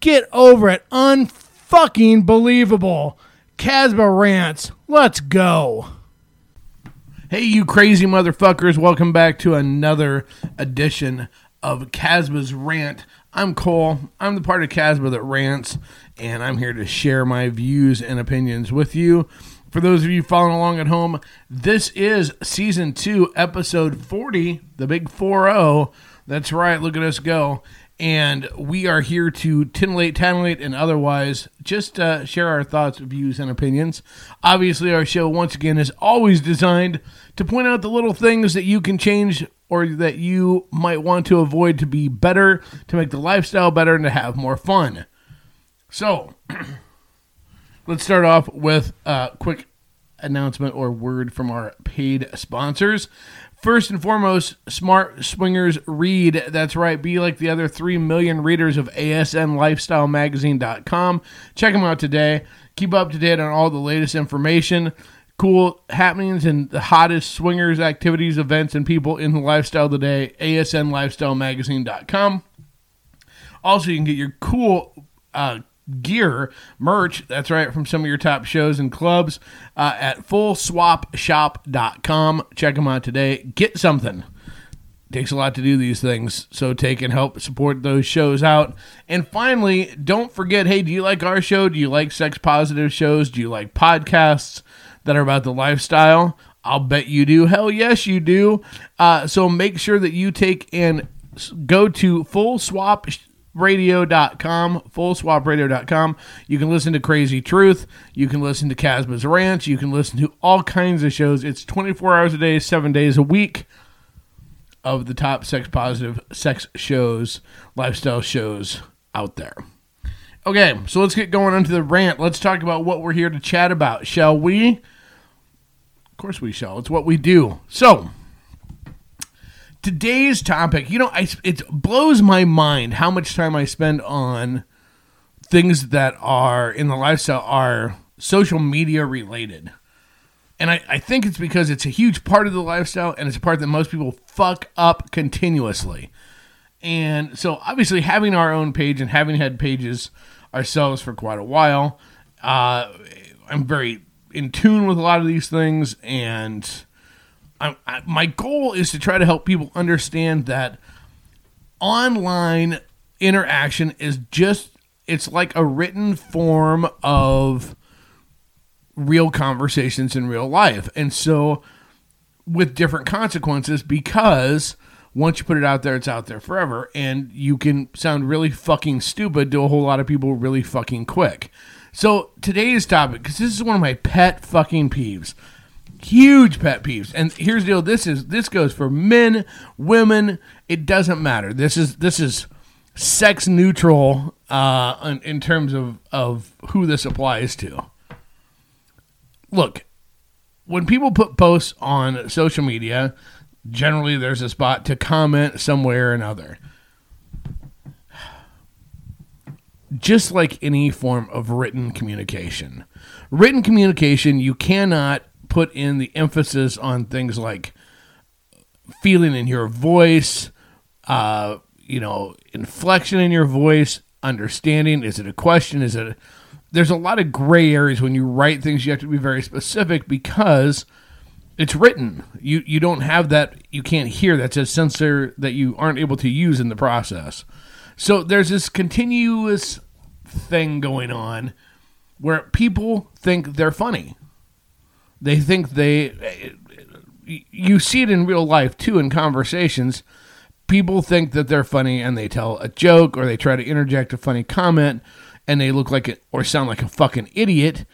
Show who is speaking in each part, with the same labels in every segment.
Speaker 1: Get over it. Unfucking believable. Casbah rants. Let's go. Hey, you crazy motherfuckers. Welcome back to another edition of Casbah's Rant. I'm Cole. I'm the part of Casbah that rants, and I'm here to share my views and opinions with you. For those of you following along at home, this is season two, episode 40, the big 4 0. That's right, look at us go. And we are here to titillate, tantillate, and otherwise just uh, share our thoughts, views, and opinions. Obviously, our show, once again, is always designed to point out the little things that you can change or that you might want to avoid to be better, to make the lifestyle better, and to have more fun. So, let's start off with a quick announcement or word from our paid sponsors. First and foremost, Smart Swingers Read. That's right. Be like the other 3 million readers of ASNLifestyleMagazine.com. Check them out today. Keep up to date on all the latest information, cool happenings, and the hottest swingers activities, events, and people in the lifestyle today. ASNLifestyleMagazine.com. Also, you can get your cool uh, gear merch that's right from some of your top shows and clubs uh, at fullswapshop.com check them out today. Get something. Takes a lot to do these things so take and help support those shows out. And finally don't forget hey do you like our show? Do you like sex positive shows? Do you like podcasts that are about the lifestyle? I'll bet you do. Hell yes you do. Uh, so make sure that you take and go to full swap radio.com fullswapradio.com you can listen to crazy truth. You can listen to Casbah's rants you can listen to all kinds of shows. It's 24 hours a day seven days a week of the top sex positive sex shows lifestyle shows out there. Okay so let's get going into the rant. Let's talk about what we're here to chat about shall we? Of course we shall. It's what we do. So today's topic, you know, I, it blows my mind how much time I spend on things that are in the lifestyle are social media related. And I, I think it's because it's a huge part of the lifestyle and it's a part that most people fuck up continuously. And so, obviously, having our own page and having had pages ourselves for quite a while, uh, I'm very in tune with a lot of these things and I, I, my goal is to try to help people understand that online interaction is just it's like a written form of real conversations in real life. And so with different consequences because once you put it out there it's out there forever. And you can sound really fucking stupid to a whole lot of people really fucking quick. So today's topic because this is one of my pet fucking peeves huge pet peeves. And here's the deal: this is this goes for men, women. It doesn't matter. This is this is sex neutral uh, in, in terms of of who this applies to. Look, when people put posts on social media, generally there's a spot to comment somewhere or another. Just like any form of written communication, written communication, you cannot put in the emphasis on things like feeling in your voice, uh, you know, inflection in your voice, understanding. Is it a question? Is it? A, there's a lot of gray areas when you write things. You have to be very specific because it's written. You you don't have that. You can't hear. That's a sensor that you aren't able to use in the process. So there's this continuous thing going on where people think they're funny. They think they. You see it in real life too in conversations. People think that they're funny and they tell a joke or they try to interject a funny comment and they look like it or sound like a fucking idiot.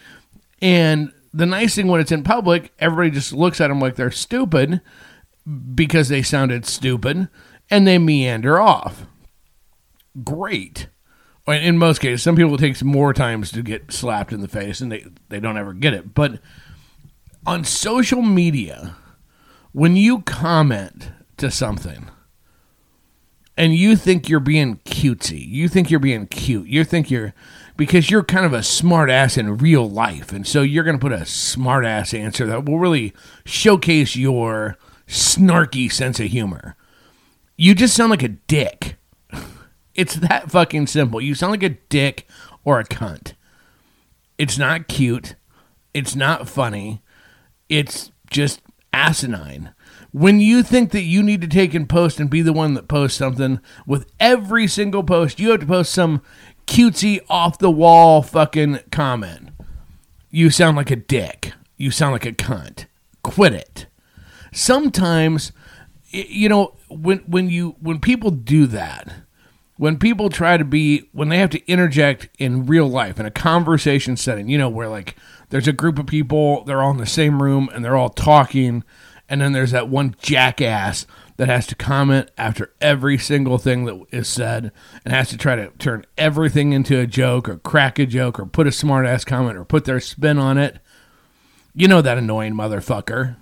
Speaker 1: And the nice thing when it's in public, everybody just looks at them like they're stupid because they sounded stupid and they meander off. Great. In most cases, some people it takes more times to get slapped in the face, and they they don't ever get it. But on social media, when you comment to something and you think you're being cutesy, you think you're being cute, you think you're because you're kind of a smart ass in real life, and so you're going to put a smart ass answer that will really showcase your snarky sense of humor. You just sound like a dick. It's that fucking simple. You sound like a dick or a cunt. It's not cute. It's not funny. It's just asinine. When you think that you need to take and post and be the one that posts something, with every single post, you have to post some cutesy off the wall fucking comment. You sound like a dick. You sound like a cunt. Quit it. Sometimes, you know, when when you when people do that, when people try to be when they have to interject in real life in a conversation setting you know where like there's a group of people they're all in the same room and they're all talking and then there's that one jackass that has to comment after every single thing that is said and has to try to turn everything into a joke or crack a joke or put a smart ass comment or put their spin on it you know that annoying motherfucker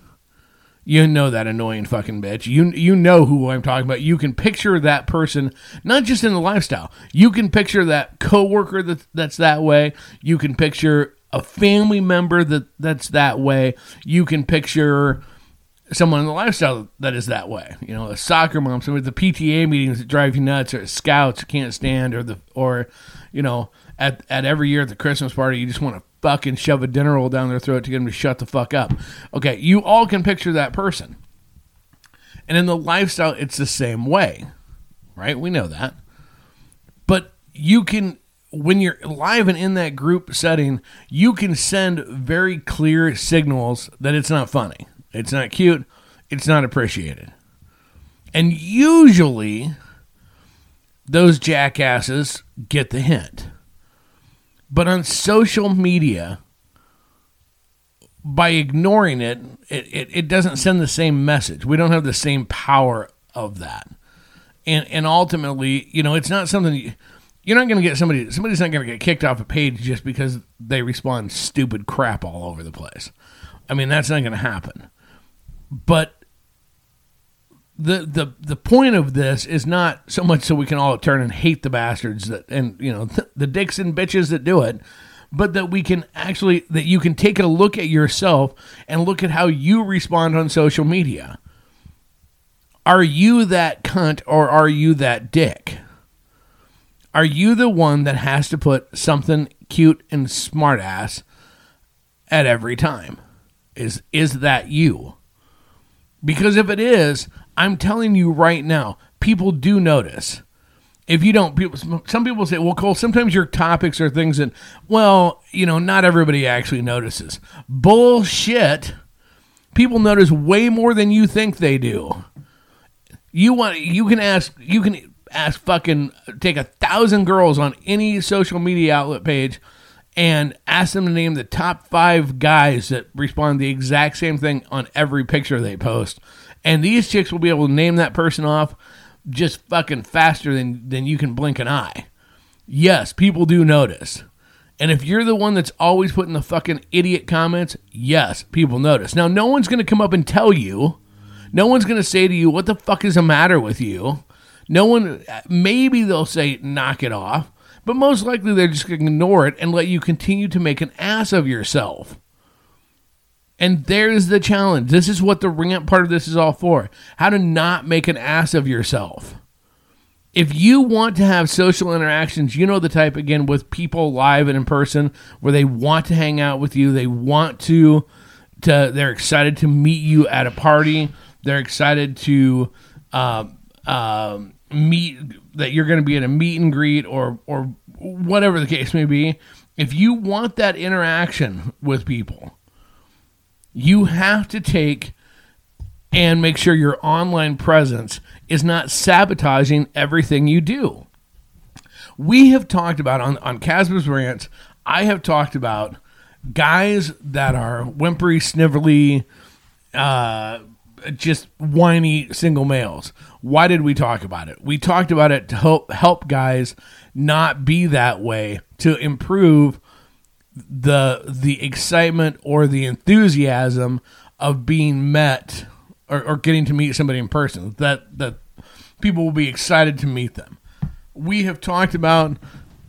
Speaker 1: you know that annoying fucking bitch. You you know who I'm talking about. You can picture that person, not just in the lifestyle. You can picture that coworker that that's that way. You can picture a family member that that's that way. You can picture someone in the lifestyle that is that way. You know, a soccer mom, some of the PTA meetings that drive you nuts, or scouts can't stand, or the or you know, at at every year at the Christmas party, you just want to fucking shove a dinner roll down their throat to get them to shut the fuck up. Okay, you all can picture that person. And in the lifestyle, it's the same way, right? We know that. But you can, when you're live and in that group setting, you can send very clear signals that it's not funny, it's not cute, it's not appreciated. And usually, those jackasses get the hint. But on social media, by ignoring it, it, it, it doesn't send the same message. We don't have the same power of that. And and ultimately, you know, it's not something you're not going to get somebody somebody's not going to get kicked off a page just because they respond stupid crap all over the place. I mean, that's not going to happen. But the the the point of this is not so much so we can all turn and hate the bastards that and you know the, the dicks and bitches that do it but that we can actually that you can take a look at yourself and look at how you respond on social media are you that cunt or are you that dick are you the one that has to put something cute and smart ass at every time is is that you because if it is, I'm telling you right now, people do notice. If you don't, people, some people say, well, Cole, sometimes your topics are things that, well, you know, not everybody actually notices. Bullshit. People notice way more than you think they do. You want, you can ask, you can ask fucking, take a thousand girls on any social media outlet page and ask them to name the top five guys that respond the exact same thing on every picture they post. And these chicks will be able to name that person off just fucking faster than, than you can blink an eye. Yes, people do notice. And if you're the one that's always putting the fucking idiot comments, yes, people notice. Now, no one's going to come up and tell you. No one's going to say to you, what the fuck is the matter with you? No one, maybe they'll say, knock it off. But most likely they're just going to ignore it and let you continue to make an ass of yourself. And there's the challenge. This is what the rant part of this is all for. How to not make an ass of yourself. If you want to have social interactions, you know the type again with people live and in person where they want to hang out with you, they want to to they're excited to meet you at a party, they're excited to uh, uh, meet that you're going to be at a meet and greet or or whatever the case may be. If you want that interaction with people, you have to take and make sure your online presence is not sabotaging everything you do. We have talked about on, on Casbah's Rants, I have talked about guys that are whimpery, snivelly, uh, just whiny single males. Why did we talk about it? We talked about it to help help guys not be that way to improve the the excitement or the enthusiasm of being met or, or getting to meet somebody in person. That that people will be excited to meet them. We have talked about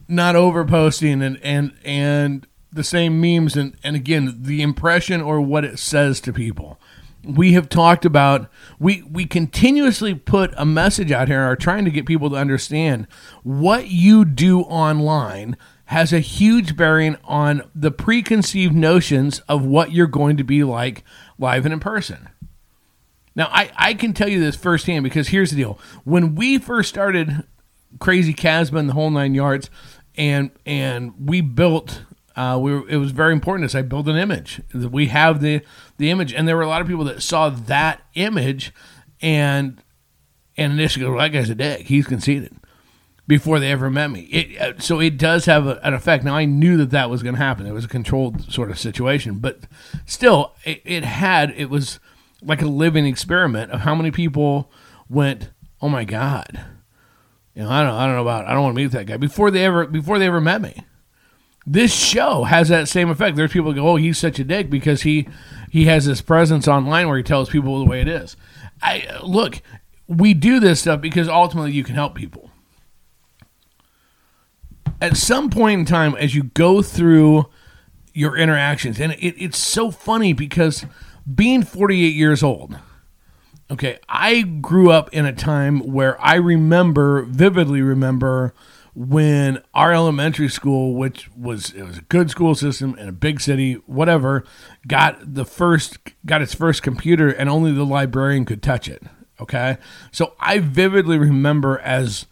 Speaker 1: not overposting and and and the same memes and and again the impression or what it says to people we have talked about we we continuously put a message out here and are trying to get people to understand what you do online has a huge bearing on the preconceived notions of what you're going to be like live and in person. Now i i can tell you this firsthand because here's the deal. When we first started crazy casbah and the whole nine yards and and we built uh, we were, it was very important as I build an image. We have the the image, and there were a lot of people that saw that image, and and initially go, well, "That guy's a dick. He's conceited." Before they ever met me, it, uh, so it does have a, an effect. Now I knew that that was going to happen. It was a controlled sort of situation, but still, it, it had it was like a living experiment of how many people went, "Oh my god." You know, I don't, I don't know about, I don't want to meet that guy before they ever, before they ever met me this show has that same effect. There's people go, "Oh, he's such a dick because he he has this presence online where he tells people the way it is." I look, we do this stuff because ultimately you can help people. At some point in time, as you go through your interactions, and it, it's so funny because being 48 years old, okay, I grew up in a time where I remember vividly remember when our elementary school, which was it was a good school system in a big city, whatever, got the first got its first computer and only the librarian could touch it. Okay. So I vividly remember as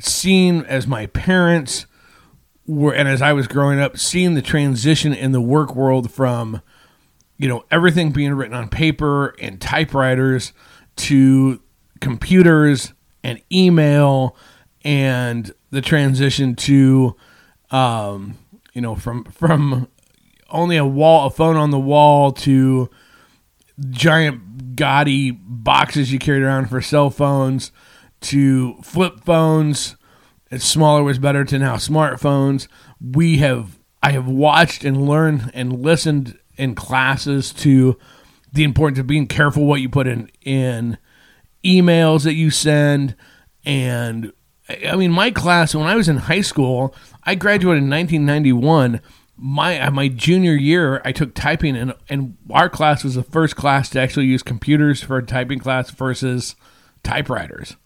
Speaker 1: seeing as my parents were and as I was growing up, seeing the transition in the work world from, you know, everything being written on paper and typewriters to computers and email and the transition to, um, you know, from from only a wall, a phone on the wall to giant gaudy boxes you carried around for cell phones to flip phones. It's smaller was better to now smartphones. We have I have watched and learned and listened in classes to the importance of being careful what you put in in emails that you send and I mean, my class when I was in high school, I graduated in 1991. My my junior year, I took typing, and and our class was the first class to actually use computers for a typing class versus typewriters.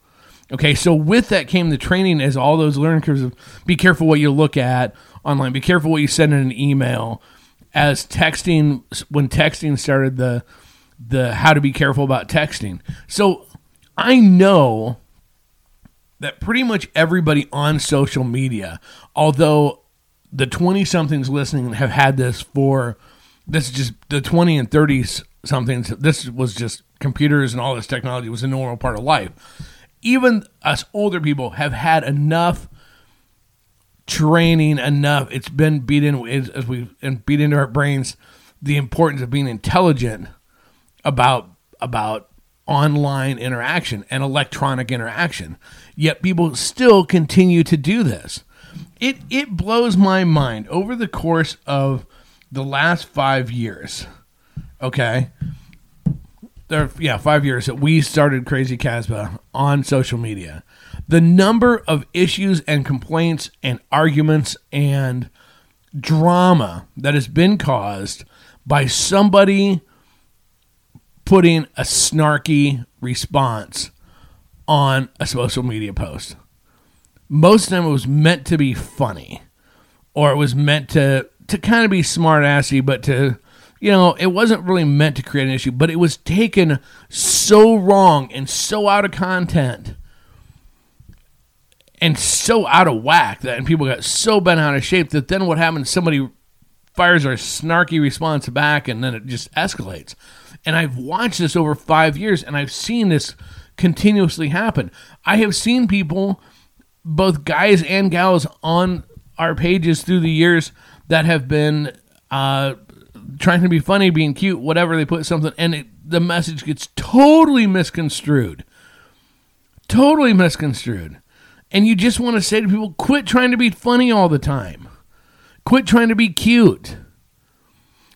Speaker 1: Okay, so with that came the training as all those learning curves of be careful what you look at online, be careful what you send in an email. As texting, when texting started, the the how to be careful about texting. So I know that pretty much everybody on social media, although the 20 somethings listening have had this for this is just the 20 and 30s somethings this was just computers and all this technology was a normal part of life. Even us older people have had enough training enough it's been beat in as we beat into our brains the importance of being intelligent about about online interaction and electronic interaction. Yet people still continue to do this. It it blows my mind over the course of the last 5 years. Okay? There yeah, 5 years that we started Crazy Casbah on social media. The number of issues and complaints and arguments and drama that has been caused by somebody putting a snarky response on a social media post. Most of them it was meant to be funny, or it was meant to to kind of be smart assy, but to you know, it wasn't really meant to create an issue, but it was taken so wrong and so out of content and so out of whack that and people got so bent out of shape that then what happens somebody fires a snarky response back and then it just escalates. And I've watched this over five years and I've seen this continuously happen. I have seen people, both guys and gals, on our pages through the years that have been uh, trying to be funny, being cute, whatever. They put something, and it the message gets totally misconstrued. Totally misconstrued. And you just want to say to people, quit trying to be funny all the time. Quit trying to be cute.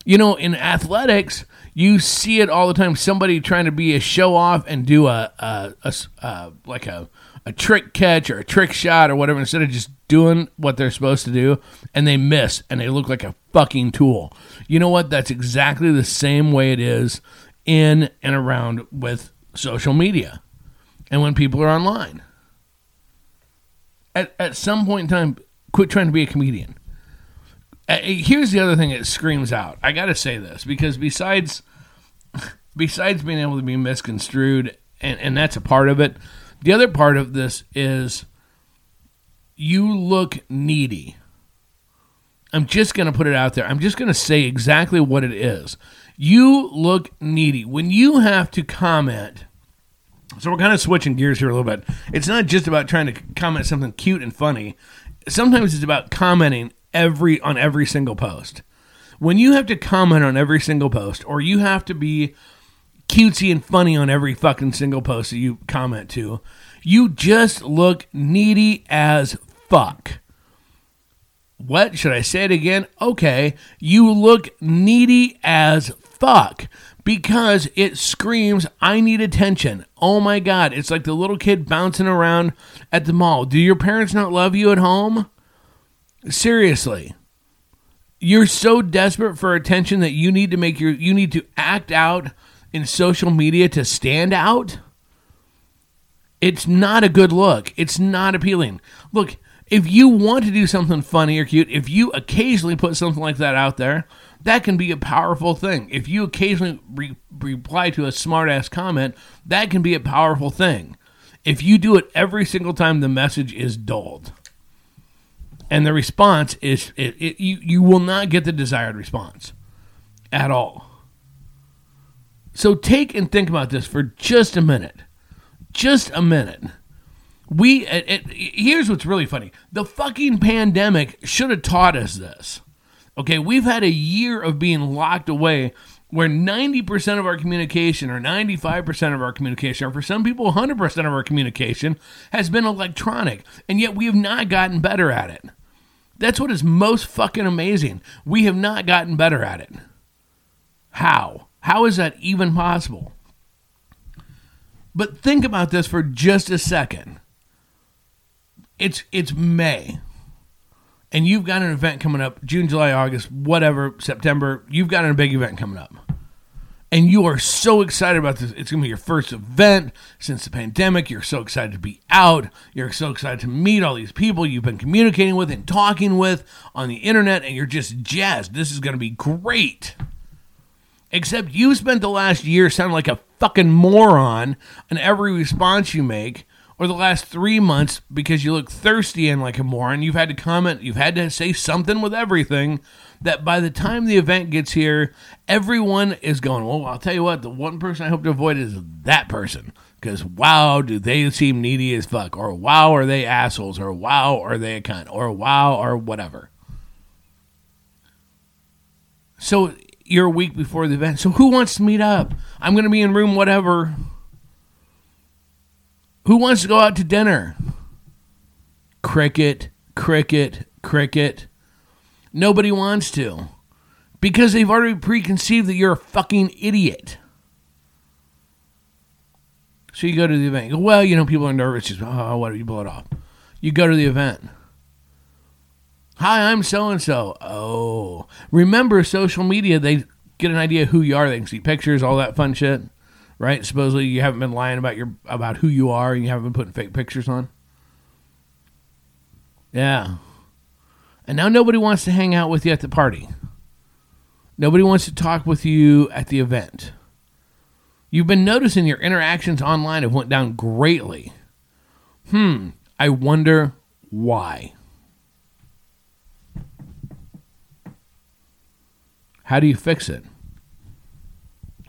Speaker 1: You know, in athletics, you see it all the time. Somebody trying to be a show off and do a, a, a, a like a, a trick catch or a trick shot or whatever instead of just doing what they're supposed to do and they miss and they look like a fucking tool. You know what? That's exactly the same way it is in and around with social media and when people are online. At, at some point in time, quit trying to be a comedian. Uh, here's the other thing that screams out. I got to say this because besides besides being able to be misconstrued and, and that's a part of it, the other part of this is you look needy. I'm just going to put it out there. I'm just going to say exactly what it is. You look needy. When you have to comment, so we're kind of switching gears here a little bit. It's not just about trying to comment something cute and funny. Sometimes it's about commenting every on every single post. When you have to comment on every single post or you have to be cutesy and funny on every fucking single post that you comment to, you just look needy as fuck. What? Should I say it again? Okay. You look needy as fuck because it screams, I need attention. Oh my God. It's like the little kid bouncing around at the mall. Do your parents not love you at home? Seriously. You're so desperate for attention that you need to make your you need to act out in social media to stand out. It's not a good look. It's not appealing. Look, if you want to do something funny or cute, if you occasionally put something like that out there, that can be a powerful thing. If you occasionally re- reply to a smartass comment, that can be a powerful thing. If you do it every single time the message is dulled, and the response is it, it, you you will not get the desired response at all. So take and think about this for just a minute. Just a minute. We it, here's what's really funny. The fucking pandemic should have taught us this. Okay, we've had a year of being locked away where 90% of our communication or 95% of our communication or for some people 100% of our communication has been electronic and yet we have not gotten better at it. That's what is most fucking amazing. We have not gotten better at it. How? How is that even possible? But think about this for just a second. It's it's May. And you've got an event coming up June, July, August, whatever, September. You've got a big event coming up and you are so excited about this. It's going to be your first event since the pandemic. You're so excited to be out. You're so excited to meet all these people you've been communicating with and talking with on the internet, and you're just jazzed. This is going to be great. Except you spent the last year sounding like a fucking moron in every response you make, or the last three months because you look thirsty and like a moron. You've had to comment, you've had to say something with everything that by the time the event gets here, everyone is going, well, I'll tell you what, the one person I hope to avoid is that person. Because wow, do they seem needy as fuck, or wow, are they assholes, or wow, are they a cunt, or wow, or whatever. So you're a week before the event. So who wants to meet up? I'm going to be in room whatever. Who wants to go out to dinner? Cricket, cricket, cricket. Nobody wants to because they've already preconceived that you're a fucking idiot. So you go to the event. Go, well, you know, people are nervous. Just, oh, what? You blow it off. You go to the event. Hi, I'm so and so. Oh, remember social media? They get an idea who you are. They can see pictures, all that fun shit, right? Supposedly you haven't been lying about your about who you are, and you haven't been putting fake pictures on. Yeah, and now nobody wants to hang out with you at the party. Nobody wants to talk with you at the event. You've been noticing your interactions online have went down greatly. Hmm, I wonder why. How do you fix it?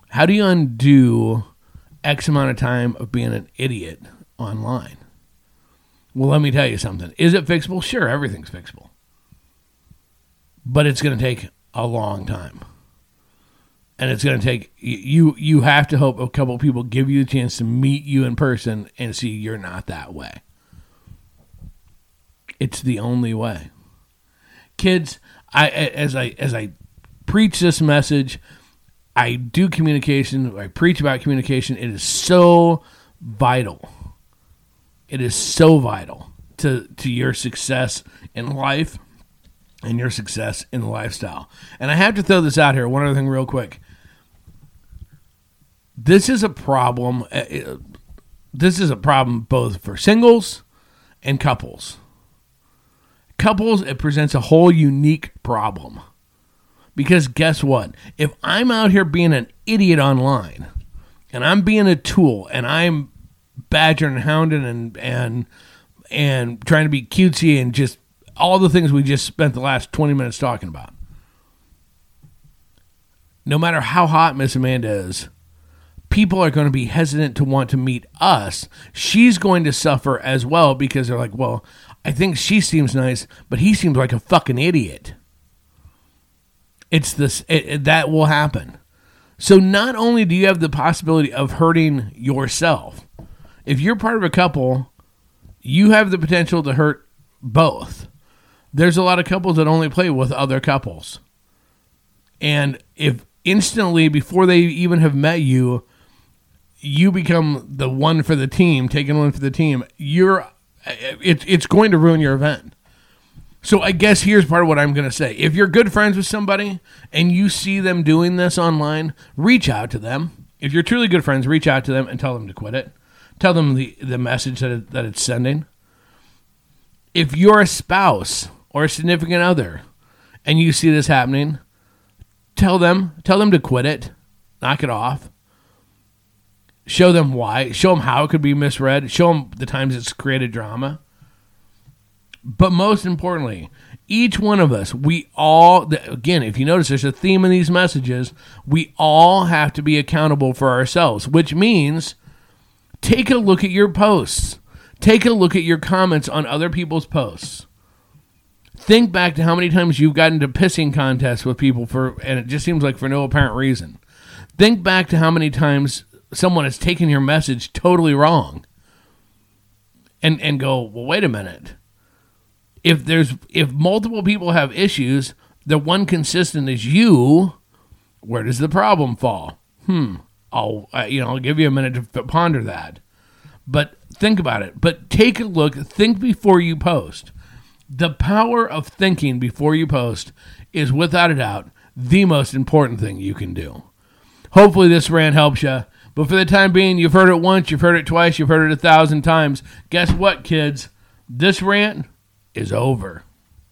Speaker 1: How do you undo X amount of time of being an idiot online? Well, let me tell you something. Is it fixable? Sure, everything's fixable but it's going to take a long time. and it's going to take you. You have to hope a couple people give you the chance to meet you in person and see you're not that way. It's the only way, kids. I as I as I preach this message, I do communication. I preach about communication. It is so vital. It is so vital to to your success in life and your success in lifestyle. And I have to throw this out here. One other thing, real quick. This is a problem. uh, uh, This is a problem both for singles and couples. Couples, it presents a whole unique problem. Because guess what? If I'm out here being an idiot online and I'm being a tool and I'm badgering and hounding and and and trying to be cutesy and just all the things we just spent the last 20 minutes talking about. No matter how hot Miss Amanda is, people are going to be hesitant to want to meet us. She's going to suffer as well because they're like, well, I think she seems nice, but he seems like a fucking idiot. It's this it, it- that will happen. So not only do you have the possibility of hurting yourself, if you're part of a couple, you have the potential to hurt both. There's a lot of couples that only play with other couples. And if instantly before they even have met you, you become the one for the team, taking one for the team, you're it, it's going to ruin your event. So I guess here's part of what I'm going to say. If you're good friends with somebody and you see them doing this online, reach out to them. If you're truly good friends, reach out to them and tell them to quit it. Tell them the, the message that, it, that it's sending. If you're a spouse or a significant other and you see this happening, tell them tell them to quit it. Knock it off. Show them why. Show them how it could be misread. Show them the times it's created drama. But most importantly, each one of us, we all, again, if you notice, there's a theme in these messages. We all have to be accountable for ourselves, which means take a look at your posts. Take a look at your comments on other people's posts. Think back to how many times you've gotten into pissing contests with people for, and it just seems like for no apparent reason. Think back to how many times someone has taken your message totally wrong, and and go, well, wait a minute if there's if multiple people have issues, the one consistent is you. Where does the problem fall? Hmm. I'll uh, you know I'll give you a minute to ponder that, but think about it. But take a look. Think before you post. The power of thinking before you post is without a doubt the most important thing you can do. Hopefully, this rant helps you. But for the time being, you've heard it once, you've heard it twice, you've heard it a thousand times. Guess what, kids? This rant is over.